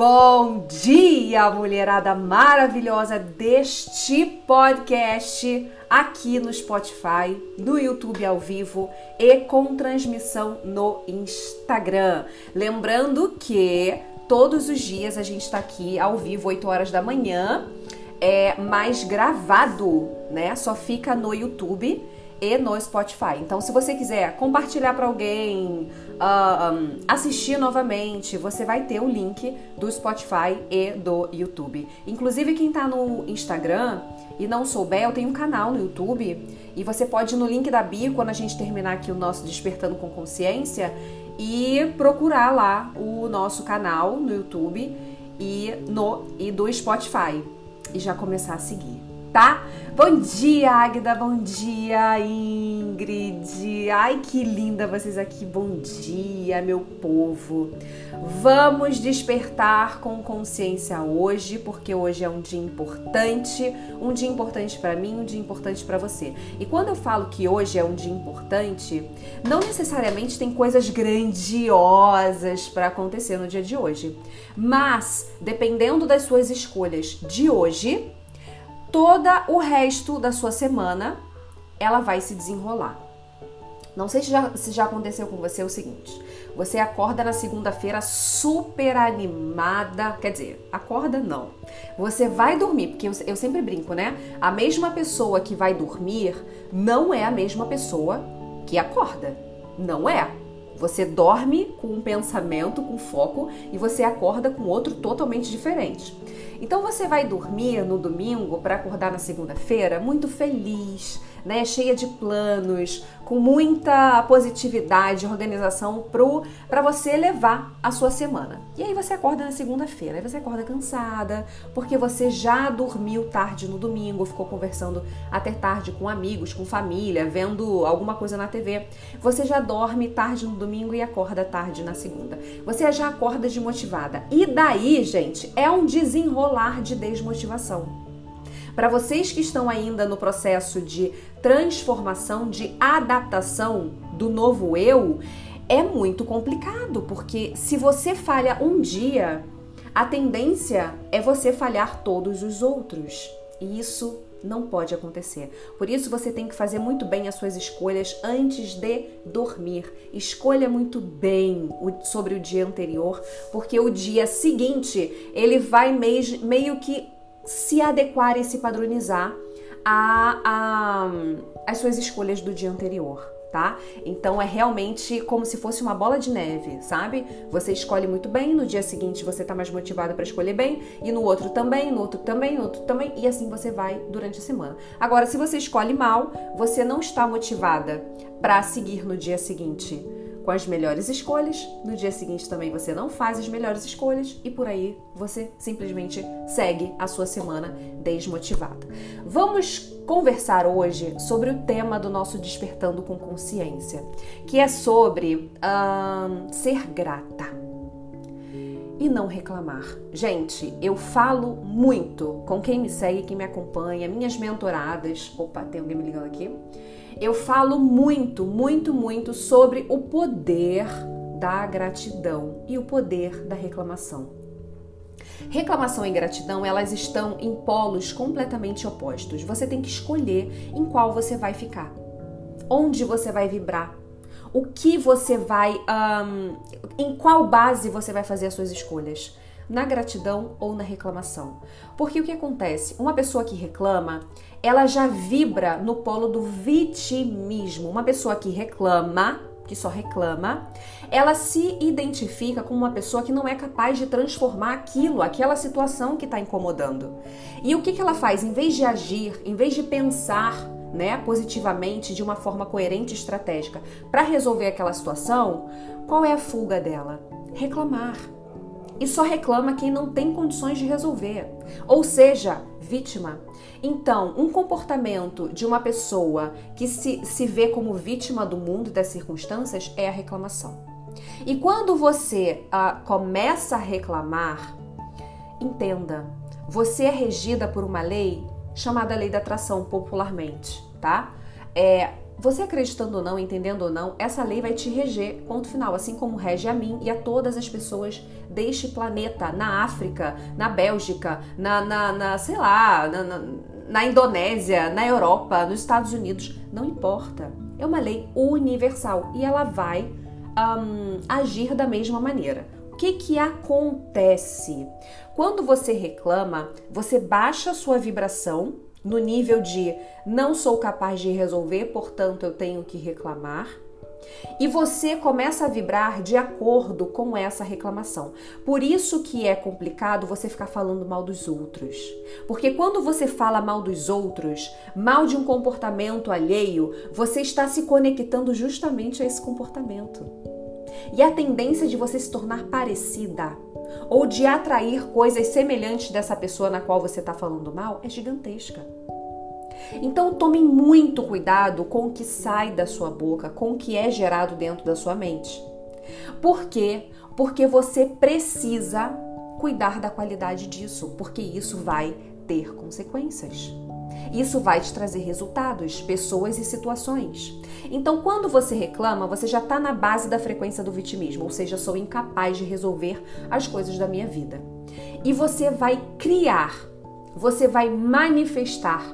Bom dia, mulherada maravilhosa deste podcast aqui no Spotify, no YouTube ao vivo e com transmissão no Instagram. Lembrando que todos os dias a gente está aqui ao vivo, 8 horas da manhã, é mais gravado, né? Só fica no YouTube e no Spotify. Então, se você quiser compartilhar para alguém, uh, um, assistir novamente, você vai ter o link do Spotify e do YouTube. Inclusive, quem está no Instagram e não souber, eu tenho um canal no YouTube. E você pode ir no link da bio quando a gente terminar aqui o nosso Despertando com Consciência e procurar lá o nosso canal no YouTube e no e do Spotify. E já começar a seguir tá? Bom dia, Águida, bom dia, Ingrid. Ai, que linda vocês aqui. Bom dia, meu povo. Vamos despertar com consciência hoje, porque hoje é um dia importante, um dia importante para mim, um dia importante para você. E quando eu falo que hoje é um dia importante, não necessariamente tem coisas grandiosas para acontecer no dia de hoje, mas dependendo das suas escolhas de hoje, toda o resto da sua semana ela vai se desenrolar. Não sei se já, se já aconteceu com você o seguinte: você acorda na segunda-feira super animada, quer dizer, acorda não. Você vai dormir, porque eu, eu sempre brinco, né? A mesma pessoa que vai dormir não é a mesma pessoa que acorda. Não é. Você dorme com um pensamento, com foco, e você acorda com outro totalmente diferente. Então você vai dormir no domingo para acordar na segunda-feira muito feliz, né, cheia de planos, com muita positividade, organização para você levar a sua semana. E aí você acorda na segunda-feira, aí você acorda cansada, porque você já dormiu tarde no domingo, ficou conversando até tarde com amigos, com família, vendo alguma coisa na TV. Você já dorme tarde no domingo e acorda tarde na segunda. Você já acorda desmotivada. E daí, gente, é um desenrolar de desmotivação. Para vocês que estão ainda no processo de transformação, de adaptação do novo eu, é muito complicado, porque se você falha um dia, a tendência é você falhar todos os outros. E isso não pode acontecer. Por isso você tem que fazer muito bem as suas escolhas antes de dormir. Escolha muito bem sobre o dia anterior, porque o dia seguinte ele vai meio que se adequar e se padronizar a, a, as suas escolhas do dia anterior. Tá? Então é realmente como se fosse uma bola de neve, sabe? Você escolhe muito bem, no dia seguinte você tá mais motivada para escolher bem, e no outro também, no outro também, no outro também, e assim você vai durante a semana. Agora, se você escolhe mal, você não está motivada para seguir no dia seguinte com as melhores escolhas, no dia seguinte também você não faz as melhores escolhas e por aí você simplesmente segue a sua semana desmotivada. Vamos conversar hoje sobre o tema do nosso Despertando com Consciência, que é sobre ser grata e não reclamar. Gente, eu falo muito com quem me segue, quem me acompanha, minhas mentoradas. Opa, tem alguém me ligando aqui eu falo muito, muito, muito sobre o poder da gratidão e o poder da reclamação. Reclamação e gratidão, elas estão em polos completamente opostos. Você tem que escolher em qual você vai ficar, onde você vai vibrar, o que você vai, um, em qual base você vai fazer as suas escolhas na gratidão ou na reclamação. Porque o que acontece? Uma pessoa que reclama, ela já vibra no polo do vitimismo. Uma pessoa que reclama, que só reclama, ela se identifica como uma pessoa que não é capaz de transformar aquilo, aquela situação que está incomodando. E o que, que ela faz? Em vez de agir, em vez de pensar né, positivamente, de uma forma coerente e estratégica, para resolver aquela situação, qual é a fuga dela? Reclamar e só reclama quem não tem condições de resolver, ou seja, vítima. Então, um comportamento de uma pessoa que se, se vê como vítima do mundo e das circunstâncias é a reclamação. E quando você ah, começa a reclamar, entenda, você é regida por uma lei chamada lei da atração popularmente, tá? É, você acreditando ou não, entendendo ou não, essa lei vai te reger, ponto final, assim como rege a mim e a todas as pessoas deste planeta, na África, na Bélgica, na, na, na sei lá, na, na, na Indonésia, na Europa, nos Estados Unidos, não importa. É uma lei universal e ela vai um, agir da mesma maneira. O que, que acontece? Quando você reclama, você baixa a sua vibração no nível de não sou capaz de resolver, portanto eu tenho que reclamar. E você começa a vibrar de acordo com essa reclamação. Por isso que é complicado você ficar falando mal dos outros. Porque quando você fala mal dos outros, mal de um comportamento alheio, você está se conectando justamente a esse comportamento. E a tendência de você se tornar parecida ou de atrair coisas semelhantes dessa pessoa na qual você está falando mal é gigantesca. Então tome muito cuidado com o que sai da sua boca, com o que é gerado dentro da sua mente. Por quê? Porque você precisa cuidar da qualidade disso, porque isso vai ter consequências. Isso vai te trazer resultados, pessoas e situações. Então, quando você reclama, você já está na base da frequência do vitimismo, ou seja, sou incapaz de resolver as coisas da minha vida. E você vai criar, você vai manifestar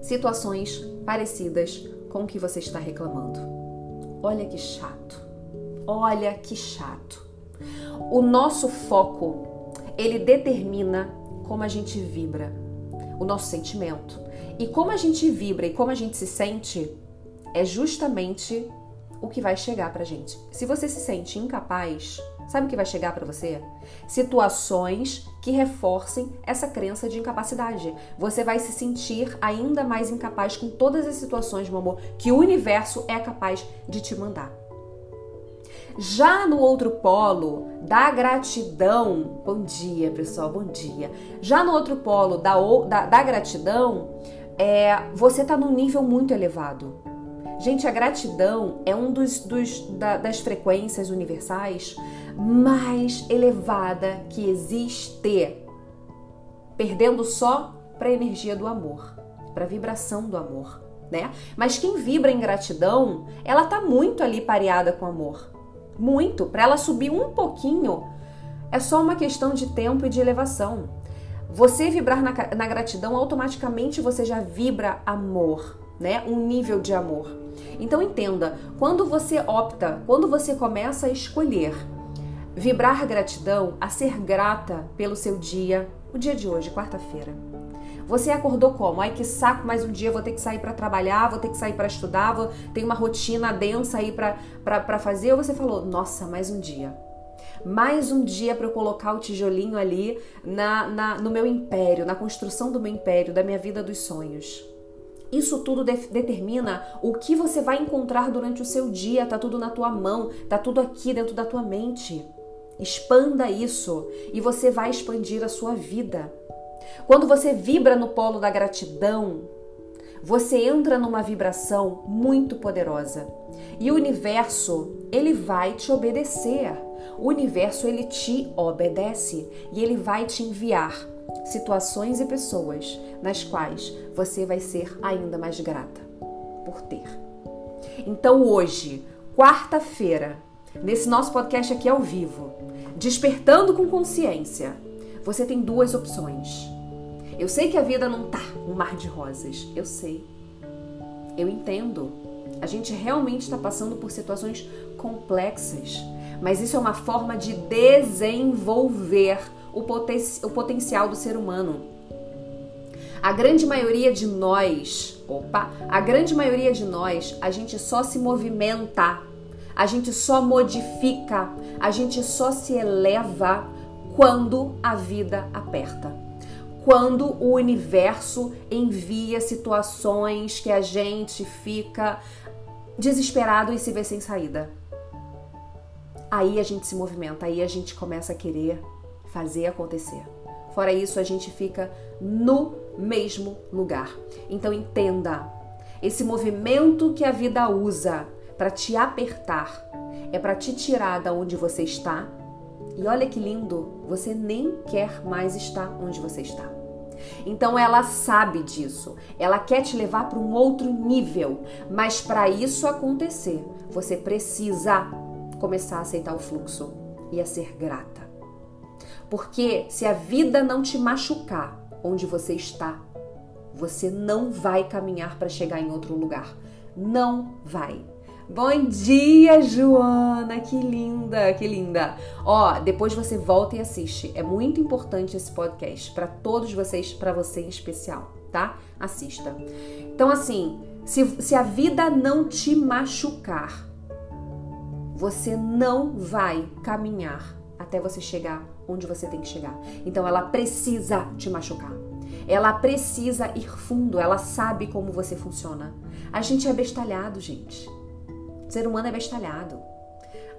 situações parecidas com o que você está reclamando. Olha que chato. Olha que chato. O nosso foco, ele determina como a gente vibra o nosso sentimento. E como a gente vibra e como a gente se sente é justamente o que vai chegar pra gente. Se você se sente incapaz, sabe o que vai chegar para você? Situações que reforcem essa crença de incapacidade. Você vai se sentir ainda mais incapaz com todas as situações, meu amor, que o universo é capaz de te mandar. Já no outro polo da gratidão, bom dia pessoal, bom dia. Já no outro polo da, da, da gratidão, é, você está num nível muito elevado. Gente, a gratidão é um dos, dos da, das frequências universais mais elevada que existe, perdendo só para a energia do amor, para a vibração do amor, né? Mas quem vibra em gratidão, ela tá muito ali pareada com amor muito. Para ela subir um pouquinho, é só uma questão de tempo e de elevação. Você vibrar na, na gratidão, automaticamente você já vibra amor, né? Um nível de amor. Então entenda, quando você opta, quando você começa a escolher vibrar gratidão, a ser grata pelo seu dia, o dia de hoje, quarta-feira. Você acordou como? Ai que saco, mais um dia vou ter que sair para trabalhar, vou ter que sair para estudar, vou ter uma rotina densa aí para fazer. Ou você falou, nossa, mais um dia. Mais um dia para eu colocar o tijolinho ali na, na, no meu império, na construção do meu império, da minha vida dos sonhos. Isso tudo de determina o que você vai encontrar durante o seu dia, tá tudo na tua mão, tá tudo aqui dentro da tua mente. Expanda isso e você vai expandir a sua vida. Quando você vibra no polo da gratidão, você entra numa vibração muito poderosa. E o universo, ele vai te obedecer. O universo ele te obedece e ele vai te enviar situações e pessoas nas quais você vai ser ainda mais grata por ter. Então hoje, quarta-feira, nesse nosso podcast aqui ao vivo, despertando com consciência, você tem duas opções. Eu sei que a vida não tá um mar de rosas, eu sei. Eu entendo. A gente realmente está passando por situações complexas, mas isso é uma forma de desenvolver o, poten o potencial do ser humano. A grande maioria de nós, opa, a grande maioria de nós, a gente só se movimenta, a gente só modifica, a gente só se eleva quando a vida aperta quando o universo envia situações que a gente fica desesperado e se vê sem saída. Aí a gente se movimenta, aí a gente começa a querer fazer acontecer. Fora isso, a gente fica no mesmo lugar. Então entenda, esse movimento que a vida usa para te apertar é para te tirar da onde você está. E olha que lindo, você nem quer mais estar onde você está. Então ela sabe disso. Ela quer te levar para um outro nível, mas para isso acontecer, você precisa começar a aceitar o fluxo e a ser grata. Porque se a vida não te machucar onde você está, você não vai caminhar para chegar em outro lugar. Não vai. Bom dia, Joana! Que linda, que linda! Ó, depois você volta e assiste. É muito importante esse podcast para todos vocês, para você em especial, tá? Assista. Então, assim, se, se a vida não te machucar, você não vai caminhar até você chegar onde você tem que chegar. Então, ela precisa te machucar. Ela precisa ir fundo, ela sabe como você funciona. A gente é bestalhado, gente. O ser humano é bestalhado.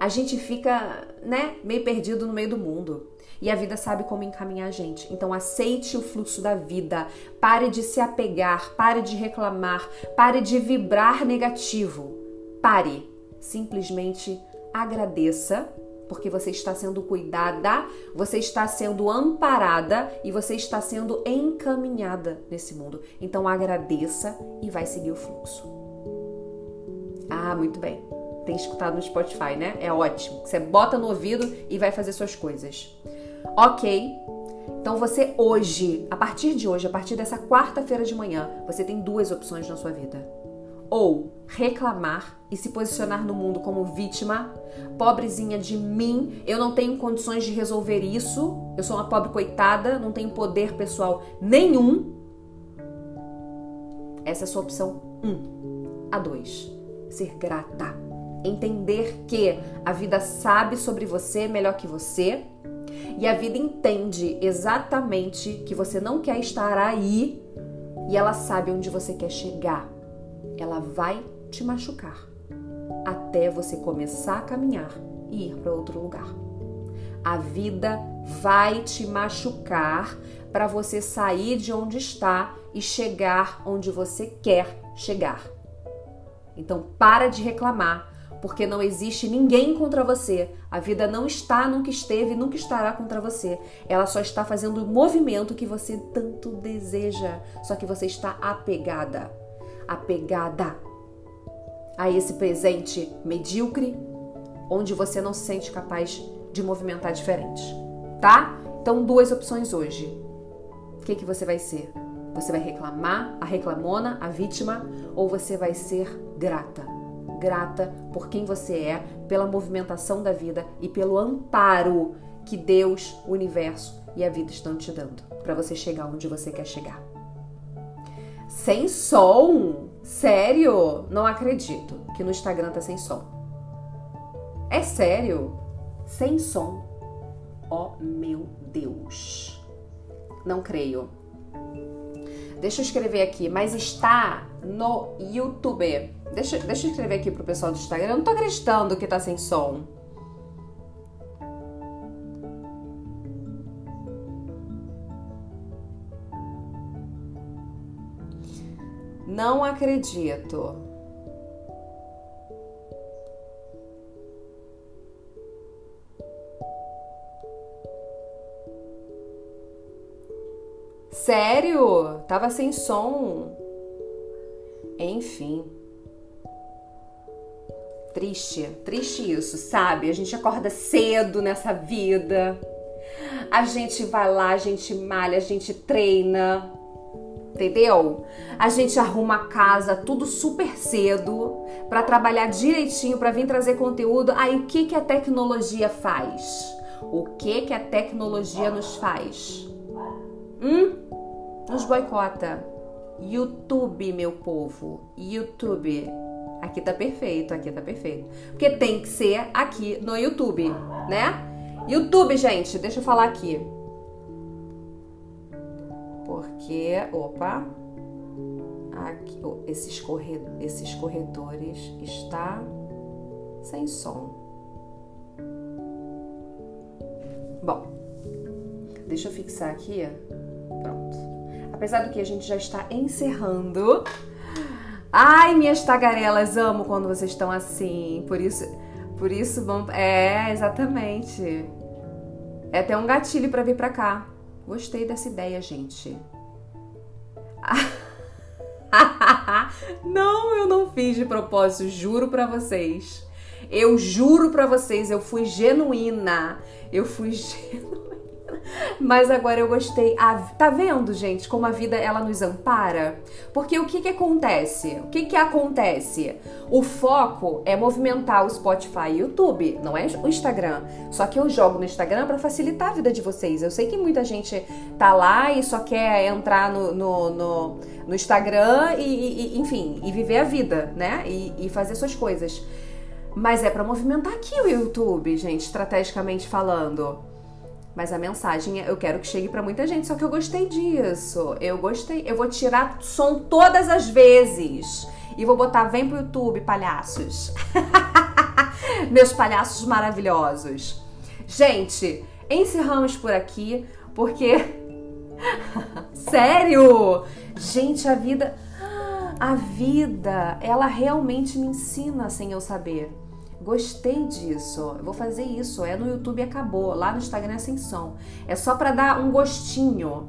A gente fica, né, meio perdido no meio do mundo. E a vida sabe como encaminhar a gente. Então aceite o fluxo da vida. Pare de se apegar, pare de reclamar, pare de vibrar negativo. Pare. Simplesmente agradeça, porque você está sendo cuidada, você está sendo amparada e você está sendo encaminhada nesse mundo. Então agradeça e vai seguir o fluxo. Ah, muito bem. Tem escutado no Spotify, né? É ótimo. Você bota no ouvido e vai fazer suas coisas. Ok. Então você hoje, a partir de hoje, a partir dessa quarta-feira de manhã, você tem duas opções na sua vida. Ou reclamar e se posicionar no mundo como vítima, pobrezinha de mim, eu não tenho condições de resolver isso, eu sou uma pobre coitada, não tenho poder pessoal nenhum. Essa é a sua opção 1. Um. A 2 ser grata. Entender que a vida sabe sobre você melhor que você e a vida entende exatamente que você não quer estar aí e ela sabe onde você quer chegar. Ela vai te machucar até você começar a caminhar e ir para outro lugar. A vida vai te machucar para você sair de onde está e chegar onde você quer chegar. Então para de reclamar, porque não existe ninguém contra você. A vida não está, nunca esteve, nunca estará contra você. Ela só está fazendo o movimento que você tanto deseja, só que você está apegada, apegada a esse presente medíocre, onde você não se sente capaz de movimentar diferente, tá? Então, duas opções hoje. O que, que você vai ser? Você vai reclamar, a reclamona, a vítima, ou você vai ser grata? Grata por quem você é, pela movimentação da vida e pelo amparo que Deus, o universo e a vida estão te dando para você chegar onde você quer chegar. Sem som? Sério? Não acredito que no Instagram tá sem som. É sério? Sem som. Oh meu Deus. Não creio. Deixa eu escrever aqui, mas está no YouTube. Deixa, deixa eu escrever aqui pro pessoal do Instagram. Eu não tô acreditando que tá sem som. Não acredito. Sério? Tava sem som. Enfim. Triste, triste isso, sabe? A gente acorda cedo nessa vida. A gente vai lá, a gente malha, a gente treina. Entendeu? A gente arruma a casa tudo super cedo para trabalhar direitinho, para vir trazer conteúdo. Aí o que que a tecnologia faz? O que que a tecnologia nos faz? Hum? Nos boicota. YouTube, meu povo. YouTube. Aqui tá perfeito, aqui tá perfeito. Porque tem que ser aqui no YouTube, né? YouTube, gente, deixa eu falar aqui. Porque, opa, aqui, oh, esses, corre, esses corretores está sem som. Bom, deixa eu fixar aqui. Pronto apesar do que a gente já está encerrando. Ai, minhas tagarelas, amo quando vocês estão assim. Por isso, por isso vão. É, exatamente. É até um gatilho para vir para cá. Gostei dessa ideia, gente. não, eu não fiz de propósito, juro para vocês. Eu juro para vocês, eu fui genuína. Eu fui genuína. Mas agora eu gostei. Ah, tá vendo, gente, como a vida ela nos ampara? Porque o que que acontece? O que que acontece? O foco é movimentar o Spotify e o YouTube, não é o Instagram. Só que eu jogo no Instagram para facilitar a vida de vocês. Eu sei que muita gente tá lá e só quer entrar no, no, no, no Instagram e, e, enfim, e viver a vida, né? E, e fazer suas coisas. Mas é para movimentar aqui o YouTube, gente, estrategicamente falando. Mas a mensagem eu quero que chegue para muita gente, só que eu gostei disso. Eu gostei. Eu vou tirar som todas as vezes e vou botar vem pro YouTube, palhaços. Meus palhaços maravilhosos. Gente, encerramos por aqui porque Sério? Gente, a vida a vida, ela realmente me ensina sem eu saber. Gostei disso. Eu vou fazer isso. É no YouTube acabou. Lá no Instagram é sem som. É só para dar um gostinho.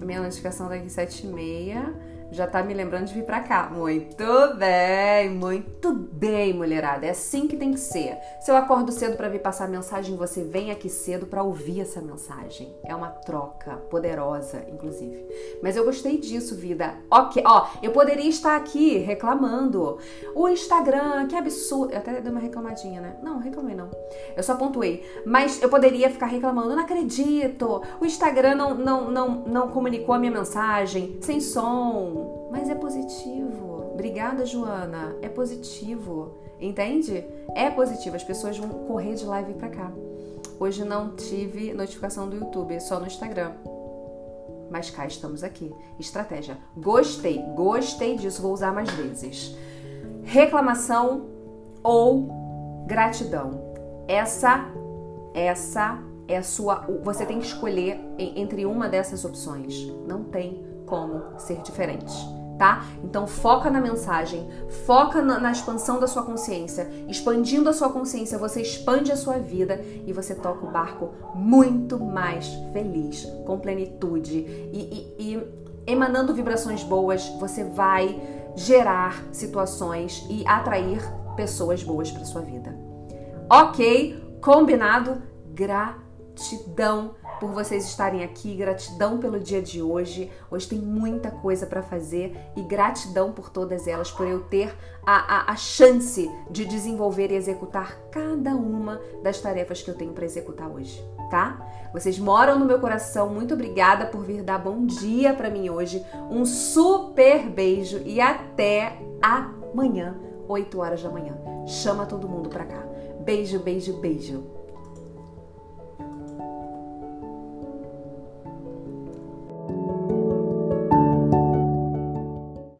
Minha notificação daqui sete e meia já tá me lembrando de vir pra cá. Muito bem, muito bem, mulherada. É assim que tem que ser. Se eu acordo cedo para vir passar mensagem, você vem aqui cedo para ouvir essa mensagem. É uma troca poderosa, inclusive. Mas eu gostei disso, vida. Ok, ó, eu poderia estar aqui reclamando. O Instagram, que absurdo. Eu até dei uma reclamadinha, né? Não, reclamei não. Eu só pontuei. Mas eu poderia ficar reclamando. Não acredito. O Instagram não, não, não, não comunicou a minha mensagem. Sem som mas é positivo. Obrigada, Joana. É positivo. Entende? É positivo. As pessoas vão correr de live pra cá. Hoje não tive notificação do YouTube, só no Instagram. Mas cá estamos aqui. Estratégia. Gostei, gostei disso, vou usar mais vezes. Reclamação ou gratidão. Essa, essa é a sua. Você tem que escolher entre uma dessas opções. Não tem como ser diferente, tá? Então foca na mensagem, foca na, na, expansão da sua consciência. Expandindo a sua consciência, você expande a sua vida e você toca o barco muito mais feliz, com plenitude e, e, e emanando vibrações boas, você vai gerar situações e atrair pessoas boas para sua vida. Ok? Combinado? Gratidão por vocês estarem aqui, gratidão pelo dia de hoje. Hoje tem muita coisa para fazer e gratidão por todas elas, por eu ter a, a, a chance de desenvolver e executar cada uma das tarefas que eu tenho para executar hoje, tá? Vocês moram no meu coração. Muito obrigada por vir dar bom dia para mim hoje. Um super beijo e até amanhã, 8 horas da manhã. Chama todo mundo para cá. Beijo, beijo, beijo.